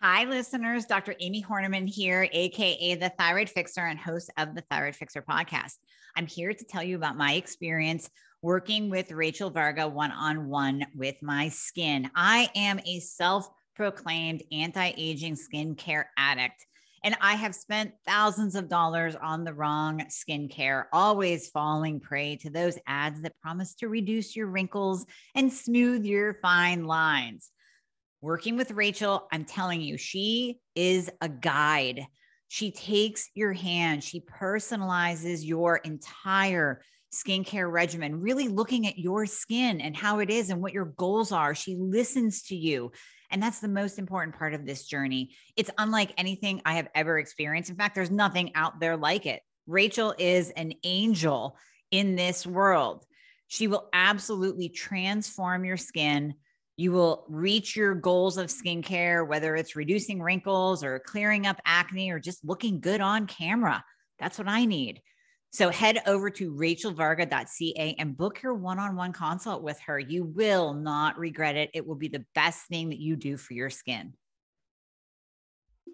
Hi, listeners. Dr. Amie Hornaman here, AKA the Thyroid Fixer and host of the Thyroid Fixer podcast. I'm here to tell you about my experience working with Rachel Varga one on one with my skin. I am a self proclaimed anti aging skincare addict. And I have spent thousands of dollars on the wrong skincare, always falling prey to those ads that promise to reduce your wrinkles and smooth your fine lines. Working with Rachel, I'm telling you, she is a guide. She takes your hand, she personalizes your entire skincare regimen, really looking at your skin and how it is and what your goals are. She listens to you. And that's the most important part of this journey. It's unlike anything I have ever experienced. In fact, there's nothing out there like it. Rachel is an angel in this world. She will absolutely transform your skin. You will reach your goals of skincare, whether it's reducing wrinkles or clearing up acne or just looking good on camera. That's what I need. So head over to rachelvarga.ca and book your one on one consult with her. You will not regret it. It will be the best thing that you do for your skin.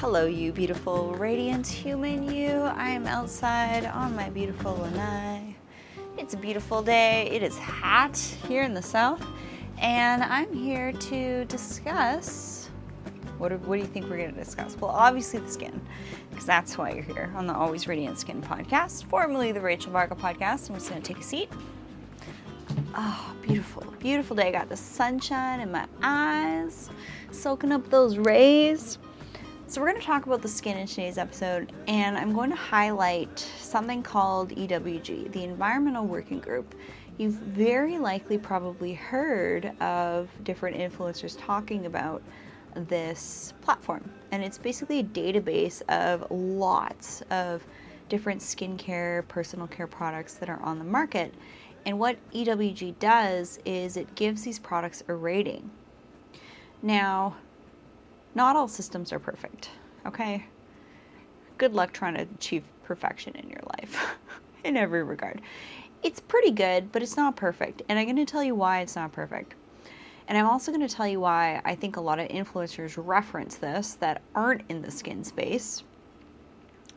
Hello, you beautiful, radiant human you. I am outside on my beautiful lanai. It's a beautiful day. It is hot here in the south, and I'm here to discuss. What, what do you think we're going to discuss? Well, obviously the skin, because that's why you're here on the Always Radiant Skin podcast, formerly the Rachel Varga podcast. I'm just going to take a seat. Oh, beautiful, beautiful day. I got the sunshine in my eyes, soaking up those rays. So, we're going to talk about the skin in today's episode, and I'm going to highlight something called EWG, the Environmental Working Group. You've very likely probably heard of different influencers talking about this platform, and it's basically a database of lots of different skincare, personal care products that are on the market. And what EWG does is it gives these products a rating. Now, not all systems are perfect, okay? Good luck trying to achieve perfection in your life in every regard. It's pretty good, but it's not perfect. And I'm going to tell you why it's not perfect. And I'm also going to tell you why I think a lot of influencers reference this that aren't in the skin space.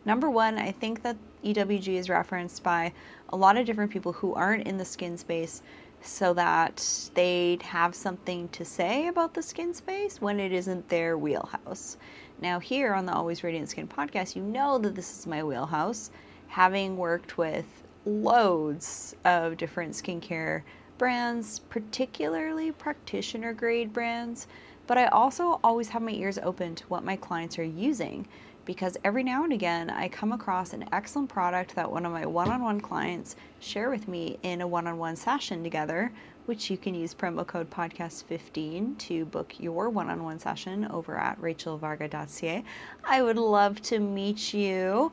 Number one, I think that EWG is referenced by a lot of different people who aren't in the skin space so that they'd have something to say about the skin space when it isn't their wheelhouse. Now, here on the Always Radiant Skin podcast, you know that this is my wheelhouse, having worked with loads of different skincare brands, particularly practitioner grade brands, but I also always have my ears open to what my clients are using because every now and again I come across an excellent product that one of my one on one clients share with me in a one on one session together, which you can use promo code podcast15 to book your one on one session over at rachelvarga.ca. I would love to meet you.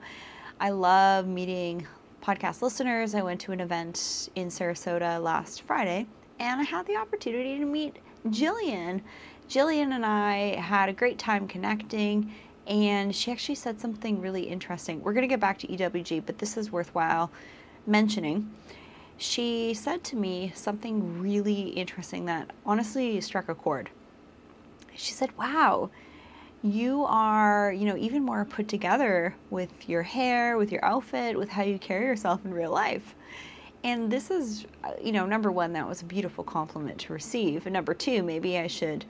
I love meeting podcast listeners. I went to an event in Sarasota last Friday and I had the opportunity to meet Jillian. Jillian and I had a great time connecting and she actually said something really interesting. We're going to get back to EWG, but this is worthwhile mentioning. She said to me something really interesting that honestly struck a chord. She said, Wow, you are, you know, even more put together with your hair, with your outfit, with how you carry yourself in real life. And this is, uh, you know, number one, that was a beautiful compliment to receive. And number two, maybe I should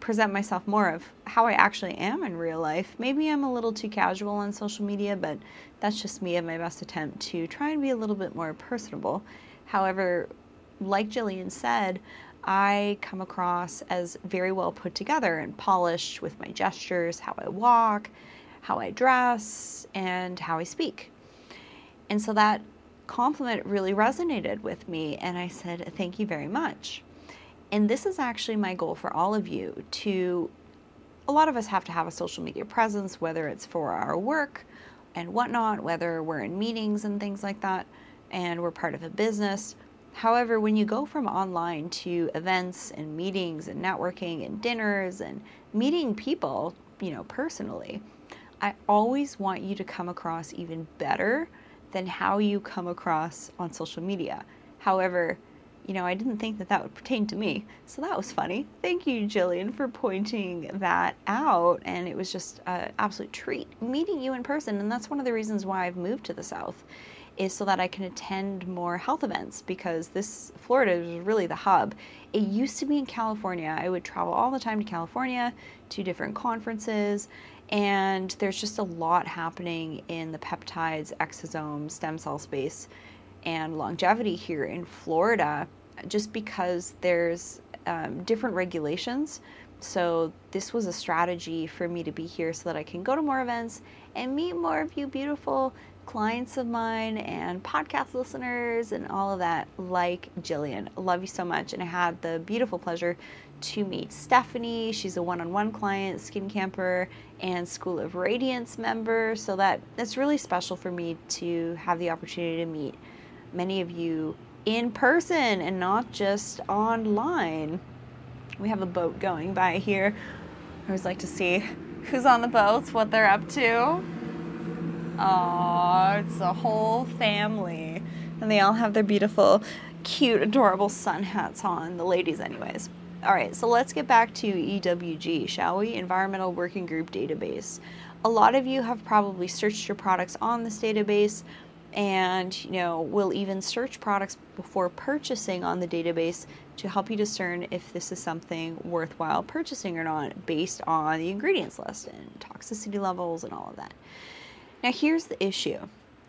present myself more of how I actually am in real life. Maybe I'm a little too casual on social media, but that's just me at my best attempt to try and be a little bit more personable. However, like Jillian said, I come across as very well put together and polished with my gestures, how I walk, how I dress, and how I speak. And so that compliment really resonated with me, and I said, Thank you very much. And this is actually my goal for all of you to. A lot of us have to have a social media presence, whether it's for our work and whatnot, whether we're in meetings and things like that, and we're part of a business. However, when you go from online to events and meetings and networking and dinners and meeting people, you know, personally, I always want you to come across even better than how you come across on social media. However, you know, I didn't think that that would pertain to me. So that was funny. Thank you, Jillian, for pointing that out. And it was just an absolute treat meeting you in person. And that's one of the reasons why I've moved to the South is so that I can attend more health events because this Florida is really the hub. It used to be in California. I would travel all the time to California to different conferences and there's just a lot happening in the peptides, exosome, stem cell space, and longevity here in Florida just because there's um, different regulations. So, this was a strategy for me to be here so that I can go to more events and meet more of you beautiful clients of mine and podcast listeners and all of that, like Jillian. Love you so much. And I had the beautiful pleasure to meet Stephanie. She's a one-on-one client, Skin Camper, and School of Radiance member. So that that's really special for me to have the opportunity to meet many of you in person and not just online. We have a boat going by here. I always like to see who's on the boats, what they're up to. Oh, it's a whole family. And they all have their beautiful, cute, adorable sun hats on, the ladies, anyways. All right, so let's get back to EWG, shall we? Environmental Working Group Database. A lot of you have probably searched your products on this database and you know will even search products before purchasing on the database to help you discern if this is something worthwhile purchasing or not based on the ingredients list and toxicity levels and all of that. Now here's the issue.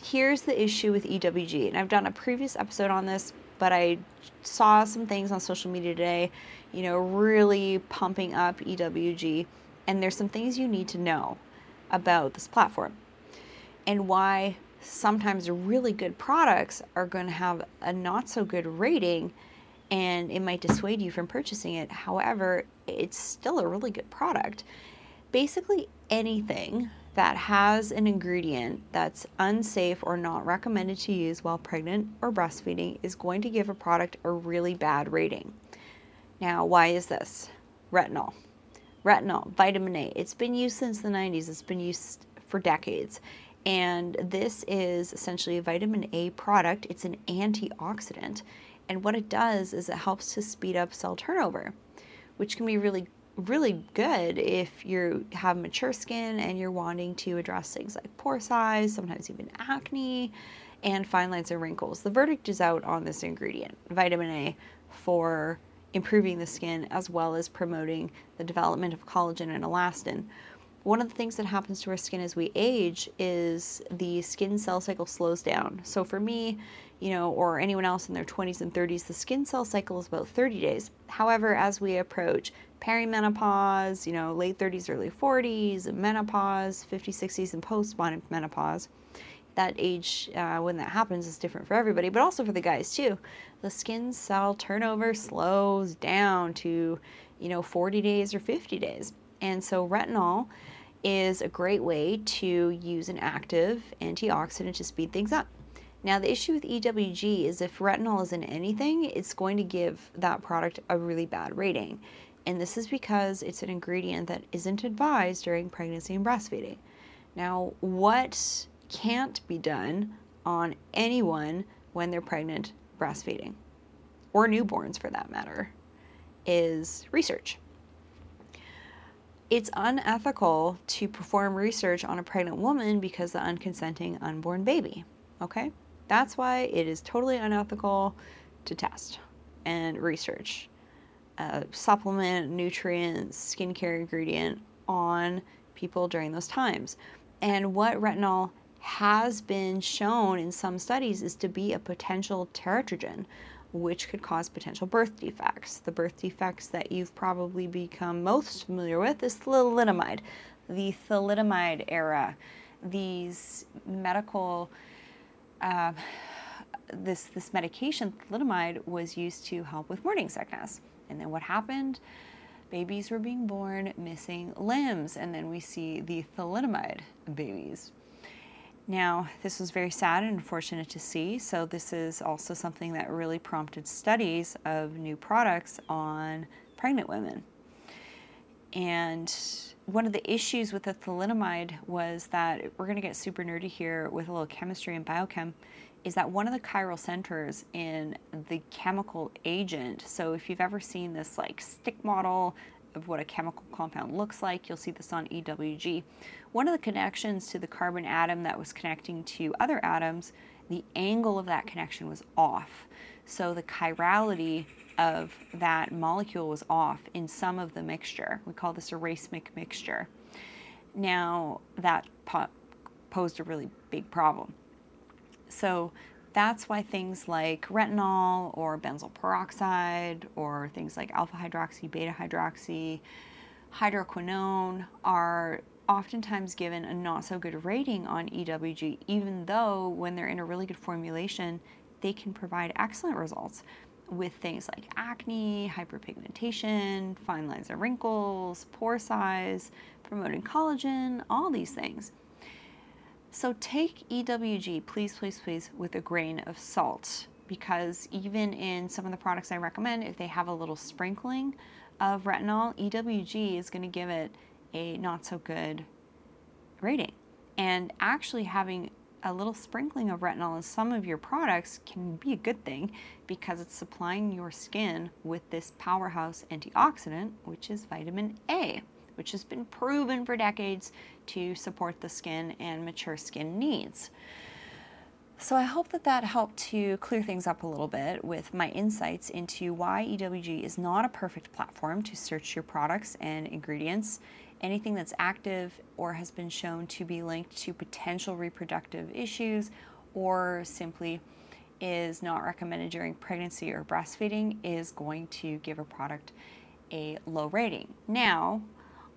Here's the issue with EWG. And I've done a previous episode on this, but I saw some things on social media today you know, really pumping up EWG. And there's some things you need to know about this platform and why sometimes really good products are going to have a not so good rating and it might dissuade you from purchasing it. However, it's still a really good product. Basically, anything that has an ingredient that's unsafe or not recommended to use while pregnant or breastfeeding is going to give a product a really bad rating. Now, why is this? Retinol. Retinol, vitamin A. It's been used since the 90s, it's been used for decades. And this is essentially a vitamin A product. It's an antioxidant. And what it does is it helps to speed up cell turnover, which can be really, really good if you have mature skin and you're wanting to address things like pore size, sometimes even acne, and fine lines and wrinkles. The verdict is out on this ingredient, vitamin A, for improving the skin as well as promoting the development of collagen and elastin. One of the things that happens to our skin as we age is the skin cell cycle slows down. So for me, you know, or anyone else in their 20s and 30s, the skin cell cycle is about 30 days. However, as we approach perimenopause, you know, late 30s, early 40s, menopause, 50s, 60s, and post menopause, that age uh, when that happens is different for everybody, but also for the guys too the skin cell turnover slows down to, you know, 40 days or 50 days. And so retinol is a great way to use an active antioxidant to speed things up. Now, the issue with EWG is if retinol is in anything, it's going to give that product a really bad rating. And this is because it's an ingredient that isn't advised during pregnancy and breastfeeding. Now, what can't be done on anyone when they're pregnant breastfeeding, or newborns for that matter, is research. It's unethical to perform research on a pregnant woman because the unconsenting unborn baby. Okay? That's why it is totally unethical to test and research a supplement, nutrients, skincare ingredient on people during those times. And what retinol has been shown in some studies is to be a potential teratogen, which could cause potential birth defects. The birth defects that you've probably become most familiar with is thalidomide. the thalidomide era. These medical, uh, this this medication thalidomide was used to help with morning sickness. And then what happened? Babies were being born missing limbs, and then we see the thalidomide babies. Now, this was very sad and unfortunate to see, so this is also something that really prompted studies of new products on pregnant women. And one of the issues with the thalidomide was that we're going to get super nerdy here with a little chemistry and biochem is that one of the chiral centers in the chemical agent. So if you've ever seen this like stick model of what a chemical compound looks like, you'll see this on EWG. One of the connections to the carbon atom that was connecting to other atoms, the angle of that connection was off. So the chirality of that molecule was off in some of the mixture. We call this a racemic mixture. Now, that po- posed a really big problem. So that's why things like retinol or benzoyl peroxide or things like alpha hydroxy, beta hydroxy, hydroquinone are oftentimes given a not so good rating on EWG, even though when they're in a really good formulation, they can provide excellent results with things like acne, hyperpigmentation, fine lines and wrinkles, pore size, promoting collagen, all these things. So take EWG, please, please, please, with a grain of salt because even in some of the products I recommend, if they have a little sprinkling of retinol, EWG is going to give it a not so good rating. And actually, having a little sprinkling of retinol in some of your products can be a good thing because it's supplying your skin with this powerhouse antioxidant, which is vitamin A, which has been proven for decades to support the skin and mature skin needs. So I hope that that helped to clear things up a little bit with my insights into why EWG is not a perfect platform to search your products and ingredients. Anything that's active or has been shown to be linked to potential reproductive issues or simply is not recommended during pregnancy or breastfeeding is going to give a product a low rating. Now,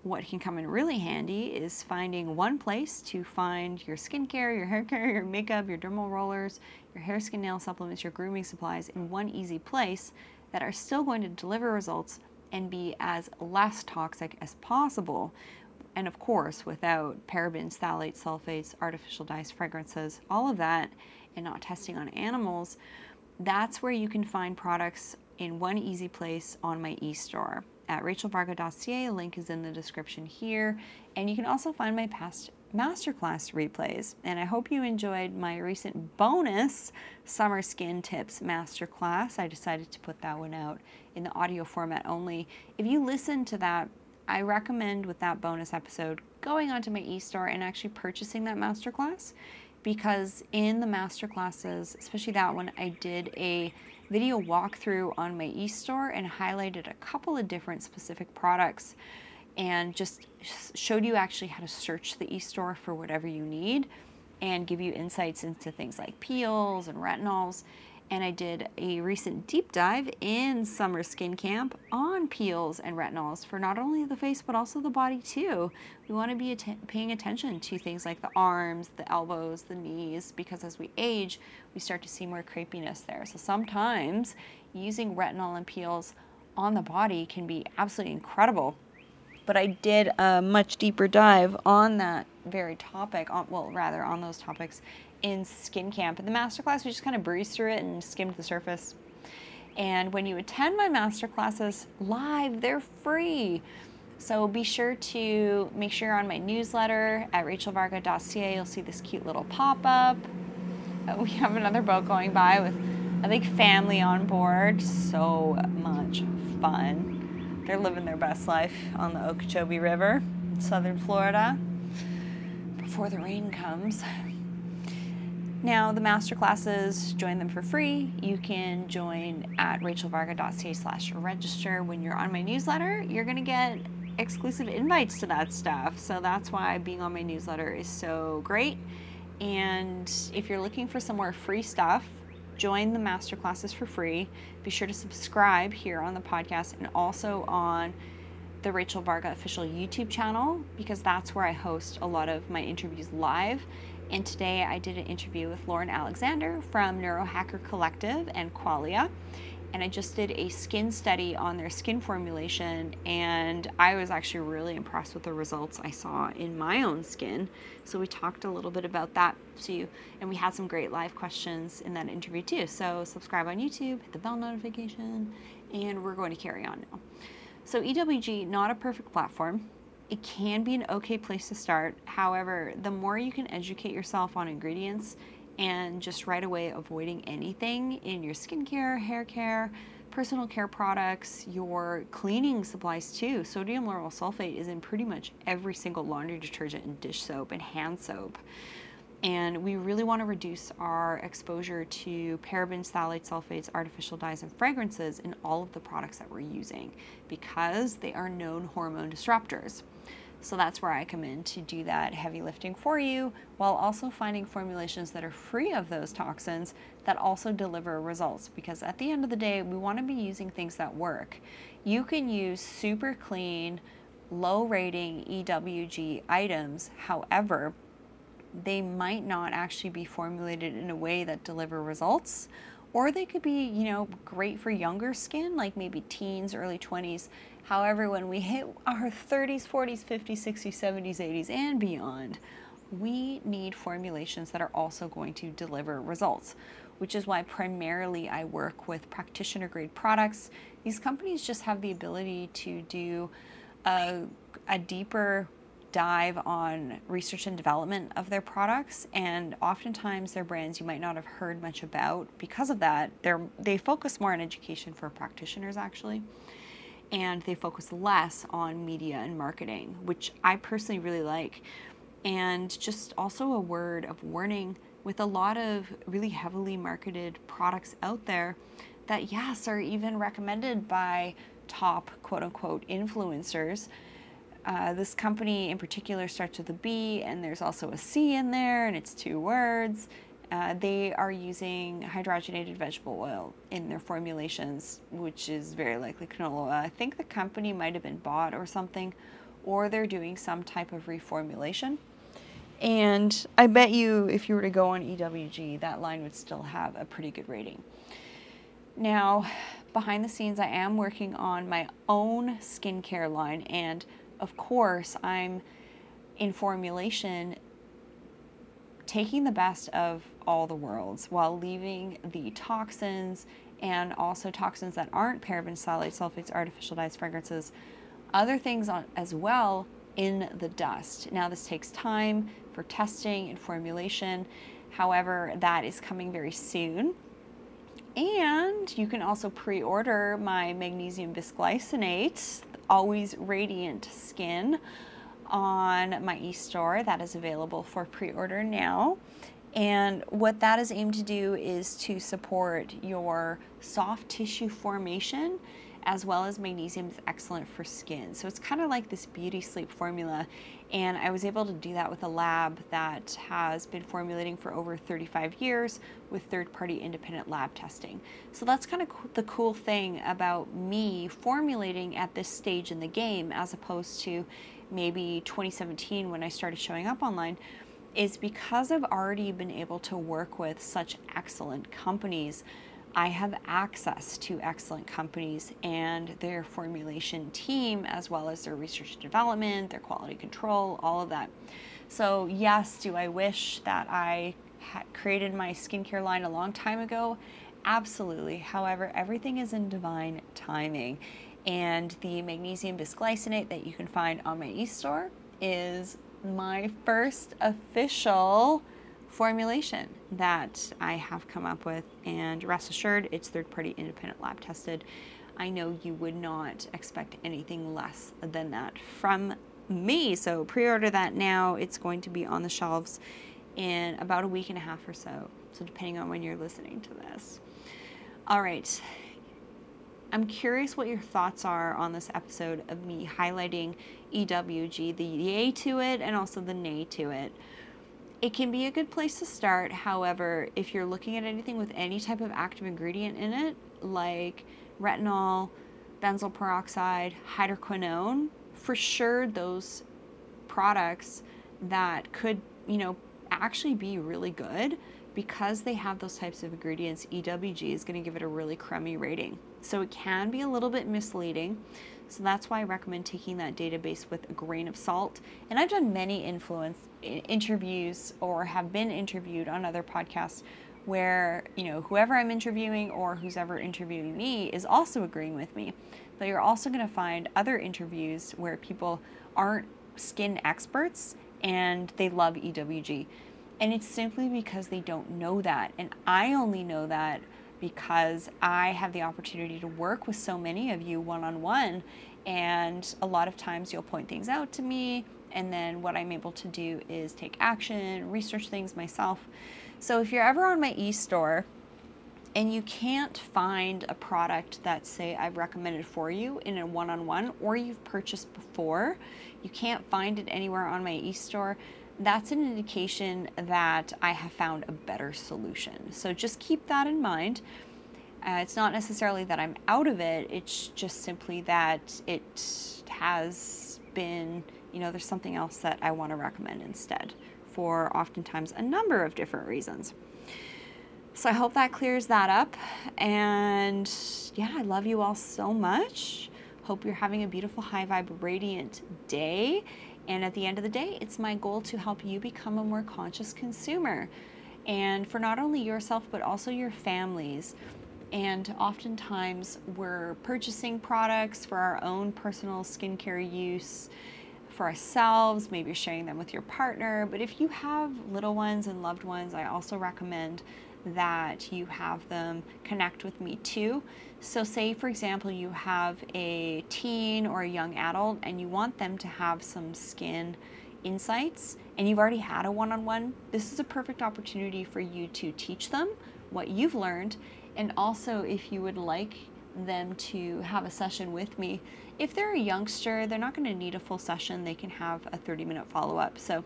what can come in really handy is finding one place to find your skincare, your hair care, your makeup, your dermal rollers, your hair, skin, nail supplements, your grooming supplies in one easy place that are still going to deliver results and be as less toxic as possible. And of course, without parabens, phthalates, sulfates, artificial dyes, fragrances, all of that, and not testing on animals, that's where you can find products in one easy place on my e-store at rachelvarga.ca. Link is in the description here. And you can also find my past masterclass replays. And I hope you enjoyed my recent bonus summer skin tips masterclass. I decided to put that one out in the audio format only. If you listen to that, I recommend with that bonus episode going onto my e-store and actually purchasing that masterclass because in the masterclasses, especially that one, I did a video walkthrough on my e-store and highlighted a couple of different specific products and just showed you actually how to search the e-store for whatever you need and give you insights into things like peels and retinols and I did a recent deep dive in Summer Skin Camp on peels and retinols for not only the face but also the body too. We want to be att- paying attention to things like the arms, the elbows, the knees, because as we age, we start to see more crepiness there. So sometimes using retinol and peels on the body can be absolutely incredible. But I did a much deeper dive on that very topic, on, well, rather on those topics in Skin Camp. In the masterclass, we just kind of breezed through it and skimmed the surface. And when you attend my masterclasses live, they're free. So be sure to make sure you're on my newsletter at rachelvarga.ca. You'll see this cute little pop up. Uh, we have another boat going by with a big family on board. So much fun. They're living their best life on the Okeechobee River in southern Florida before the rain comes. Now, the master classes, join them for free. You can join at rachelvarga.ca slash register. When you're on my newsletter, you're going to get exclusive invites to that stuff. So that's why being on my newsletter is so great. And if you're looking for some more free stuff, join the master classes for free. Be sure to subscribe here on the podcast and also on the Rachel Varga official YouTube channel because that's where I host a lot of my interviews live. And today I did an interview with Lauren Alexander from Neurohacker Collective and Qualia and I just did a skin study on their skin formulation, and I was actually really impressed with the results I saw in my own skin. So we talked a little bit about that too, and we had some great live questions in that interview too. So subscribe on YouTube, hit the bell notification, and we're going to carry on now. So EWG, not a perfect platform. It can be an okay place to start. However, the more you can educate yourself on ingredients and just right away avoiding anything in your skincare, hair care, personal care products, your cleaning supplies too. Sodium lauryl sulfate is in pretty much every single laundry detergent and dish soap and hand soap. And we really want to reduce our exposure to parabens, phthalates, sulfates, artificial dyes, and fragrances in all of the products that we're using because they are known hormone disruptors. So that's where I come in to do that heavy lifting for you while also finding formulations that are free of those toxins that also deliver results. Because at the end of the day, we want to be using things that work. You can use super clean, low rating EWG items, however, they might not actually be formulated in a way that deliver results or they could be, you know, great for younger skin, like maybe teens, early 20s. However, when we hit our 30s, 40s, 50s, 60s, 70s, 80s, and beyond, we need formulations that are also going to deliver results, which is why primarily I work with practitioner grade products. These companies just have the ability to do a, a deeper dive on research and development of their products and oftentimes they're brands you might not have heard much about because of that they're they focus more on education for practitioners actually and they focus less on media and marketing which i personally really like and just also a word of warning with a lot of really heavily marketed products out there that yes are even recommended by top quote unquote influencers uh, this company in particular starts with a B, and there's also a C in there, and it's two words. Uh, they are using hydrogenated vegetable oil in their formulations, which is very likely canola oil. I think the company might have been bought or something, or they're doing some type of reformulation. And I bet you, if you were to go on EWG, that line would still have a pretty good rating. Now, behind the scenes, I am working on my own skincare line, and of course, I'm in formulation taking the best of all the worlds while leaving the toxins and also toxins that aren't parabens, phthalates, sulfates, artificial dyes, fragrances, other things on, as well in the dust. Now, this takes time for testing and formulation. However, that is coming very soon. And you can also pre order my magnesium bisglycinate Always Radiant Skin on my e-store that is available for pre-order now. And what that is aimed to do is to support your soft tissue formation as well as magnesium is excellent for skin. So it's kind of like this beauty sleep formula. And I was able to do that with a lab that has been formulating for over 35 years with third party independent lab testing. So that's kind of the cool thing about me formulating at this stage in the game as opposed to maybe 2017 when I started showing up online is because I've already been able to work with such excellent companies I have access to excellent companies and their formulation team, as well as their research and development, their quality control, all of that. So, yes, do I wish that I created my skincare line a long time ago? Absolutely. However, everything is in divine timing. And the magnesium bisglycinate that you can find on my e-store is my first official formulation that I have come up with, and rest assured, it's third party independent lab tested. I know you would not expect anything less than that from me. So pre order that now. It's going to be on the shelves in about a week and a half or so. So, depending on when you're listening to this. All right. I'm curious what your thoughts are on this episode of me highlighting EWG, the yay to it, and also the nay to it. It can be a good place to start. However, if you're looking at anything with any type of active ingredient in it, like retinol, benzoyl peroxide, hydroquinone, for sure those products that could, you know, actually be really good because they have those types of ingredients, EWG is going to give it a really crummy rating. So it can be a little bit misleading. So that's why I recommend taking that database with a grain of salt. And I've done many influence interviews or have been interviewed on other podcasts where, you know, whoever I'm interviewing or who's ever interviewing me is also agreeing with me. But you're also going to find other interviews where people aren't skin experts and they love EWG. And it's simply because they don't know that. And I only know that because I have the opportunity to work with so many of you one on one. And a lot of times you'll point things out to me. And then what I'm able to do is take action, research things myself. So if you're ever on my e store and you can't find a product that, say, I've recommended for you in a one on one or you've purchased before, you can't find it anywhere on my e store that's an indication that I have found a better solution. So just keep that in mind. Uh, it's not necessarily that I'm out of it, it's just simply that it has been, you know, there's something else that I want to recommend instead for oftentimes a number of different reasons. So I hope that clears that up. And yeah, I love you all so much. Hope you're having a beautiful, high vibe, radiant day. And at the end of the day, it's my goal to help you become a more conscious consumer. And for not only yourself, but also your families. And oftentimes, we're purchasing products for our own personal skincare use for ourselves, maybe sharing them with your partner. But if you have little ones and loved ones, I also recommend that you have them connect with me too. So, say for example, you have a teen or a young adult and you want them to have some skin insights and you've already had a one on one, this is a perfect opportunity for you to teach them what you've learned. And also, if you would like them to have a session with me, if they're a youngster, they're not going to need a full session, they can have a 30 minute follow up. So,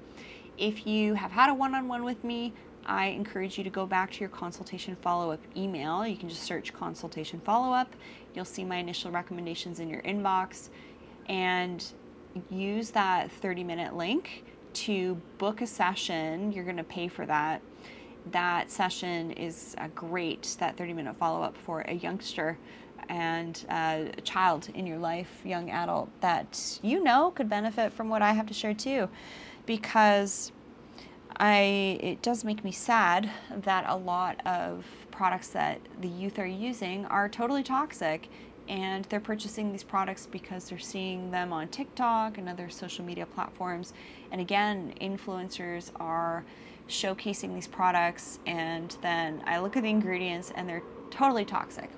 if you have had a one on one with me, I encourage you to go back to your consultation follow up email. You can just search consultation follow up. You'll see my initial recommendations in your inbox and use that 30 minute link to book a session. You're going to pay for that. That session is uh, great, that 30 minute follow up for a youngster and uh, a child in your life, young adult that you know could benefit from what I have to share too. Because I it does make me sad that a lot of products that the youth are using are totally toxic and they're purchasing these products because they're seeing them on TikTok and other social media platforms. And again, influencers are showcasing these products and then I look at the ingredients and they're totally toxic.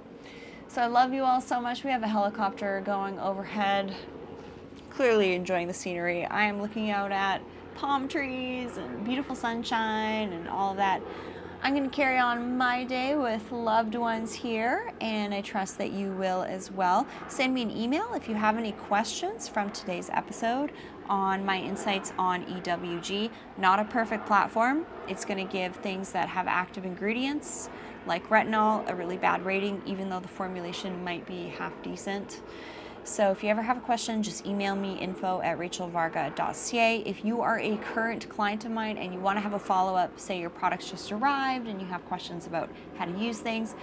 So I love you all so much. We have a helicopter going overhead, clearly enjoying the scenery. I am looking out at palm trees and beautiful sunshine and all of that. I'm going to carry on my day with loved ones here, and I trust that you will as well. Send me an email if you have any questions from today's episode on my insights on EWG. Not a perfect platform, it's going to give things that have active ingredients like retinol a really bad rating, even though the formulation might be half decent. So if you ever have a question, just email me info at rachelvarga.ca. If you are a current client of mine and you want to have a follow up, say your product's just arrived and you have questions about how to use things,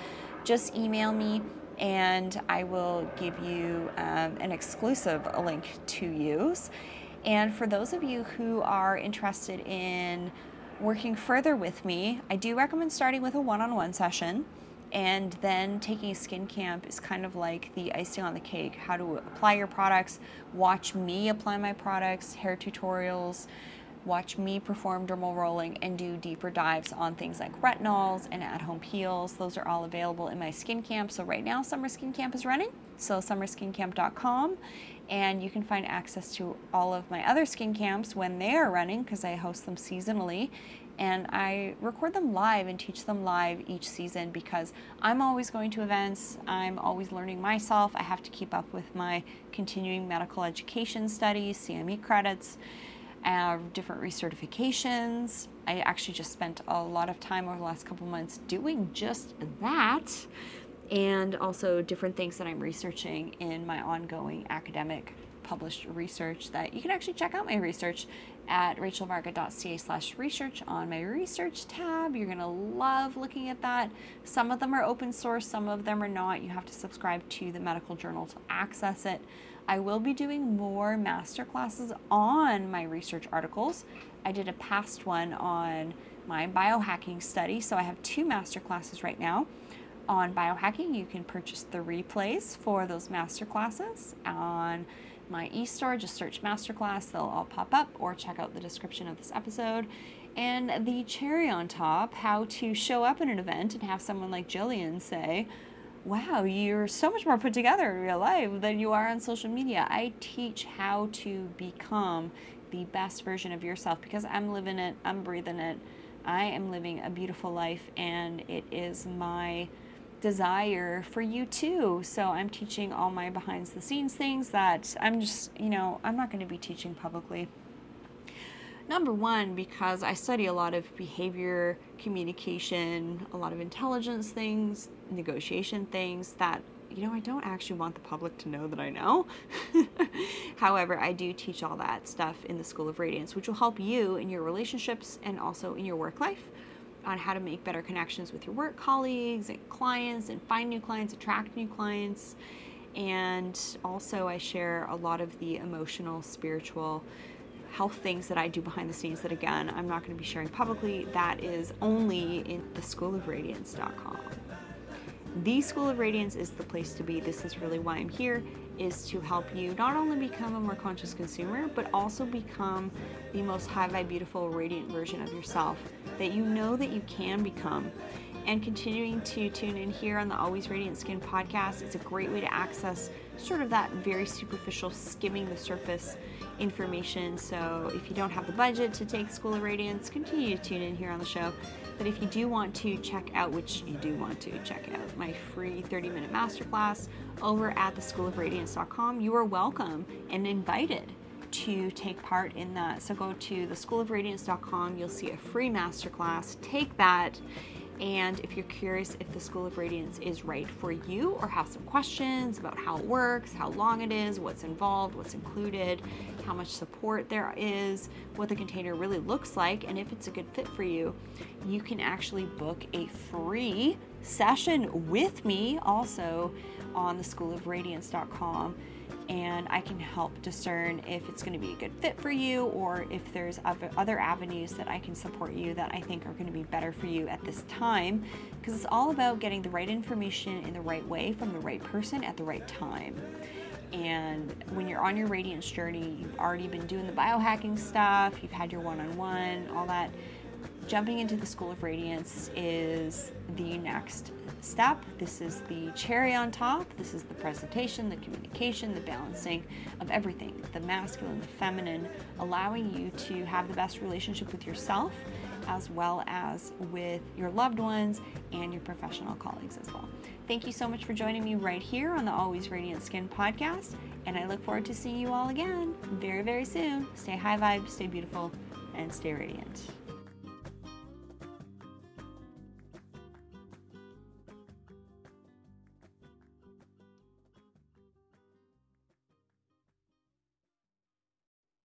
just email me and I will give you um, an exclusive link to use. And for those of you who are interested in working further with me, I do recommend starting with a one on one session. And then taking a skin camp is kind of like the icing on the cake how to apply your products, watch me apply my products, hair tutorials, watch me perform dermal rolling, and do deeper dives on things like retinols and at home peels. Those are all available in my skin camp. So, right now, Summer Skin Camp is running. So, summerskincamp.com. And you can find access to all of my other skin camps when they are running because I host them seasonally and I record them live and teach them live each season because I'm always going to events, I'm always learning myself. I have to keep up with my continuing medical education studies, CME credits, uh, different recertifications. I actually just spent a lot of time over the last couple months doing just that. and also different things that I'm researching in my ongoing academic published research that you can actually check out my research at rachelvarga.ca slash research on my research tab. You're going to love looking at that. Some of them are open source, some of them are not. You have to subscribe to the medical journal to access it. I will be doing more master classes on my research articles. I did a past one on my biohacking study, so I have two master classes right now on biohacking. You can purchase the replays for those master classes on my e-store. Just search masterclass, they'll all pop up, or check out the description of this episode. And the cherry on top, how to show up at an event and have someone like Jillian say, wow, you're so much more put together in real life than you are on social media. I teach how to become the best version of yourself because I'm living it, I'm breathing it. I am living a beautiful life, and it is my desire for you too. So I'm teaching all my behind the scenes things that I'm just, you know, I'm not going to be teaching publicly. Number one, because I study a lot of behavior, communication, a lot of intelligence things, negotiation things that, you know, I don't actually want the public to know that I know. However, I do teach all that stuff in the School of Radiance, which will help you in your relationships and also in your work life on how to make better connections with your work colleagues and clients and find new clients, attract new clients. And also, I share a lot of the emotional, spiritual, health things that I do behind the scenes that, again, I'm not going to be sharing publicly. That is only in the schoolofradiance.com. The School of Radiance is the place to be. This is really why I'm here is to help you not only become a more conscious consumer, but also become the most high vibe, beautiful, radiant version of yourself that you know that you can become. And continuing to tune in here on the Always Radiant Skin podcast, it's a great way to access sort of that very superficial, skimming the surface information. So if you don't have the budget to take School of Radiance, continue to tune in here on the show. But if you do want to check out, which you do want to check out, my free 30 minute masterclass over at theschoolofradiance.com, you are welcome and invited to take part in that. So go to theschoolofradiance.com, you'll see a free masterclass. Take that and if you're curious if the School of Radiance is right for you or have some questions about how it works, how long it is, what's involved, what's included, how much support there is, what the container really looks like, and if it's a good fit for you, you can actually book a free session with me also on the schoolofradiance.com and I can help discern if it's going to be a good fit for you or if there's other avenues that I can support you that I think are going to be better for you at this time. Because it's all about getting the right information in the right way from the right person at the right time. And when you're on your radiance journey, you've already been doing the biohacking stuff, you've had your one on one, all that. Jumping into the School of Radiance is the next step. This is the cherry on top. This is the presentation, the communication, the balancing of everything the masculine, the feminine, allowing you to have the best relationship with yourself as well as with your loved ones and your professional colleagues as well. Thank you so much for joining me right here on the Always Radiant Skin podcast, and I look forward to seeing you all again very, very soon. Stay high vibe, stay beautiful, and stay radiant.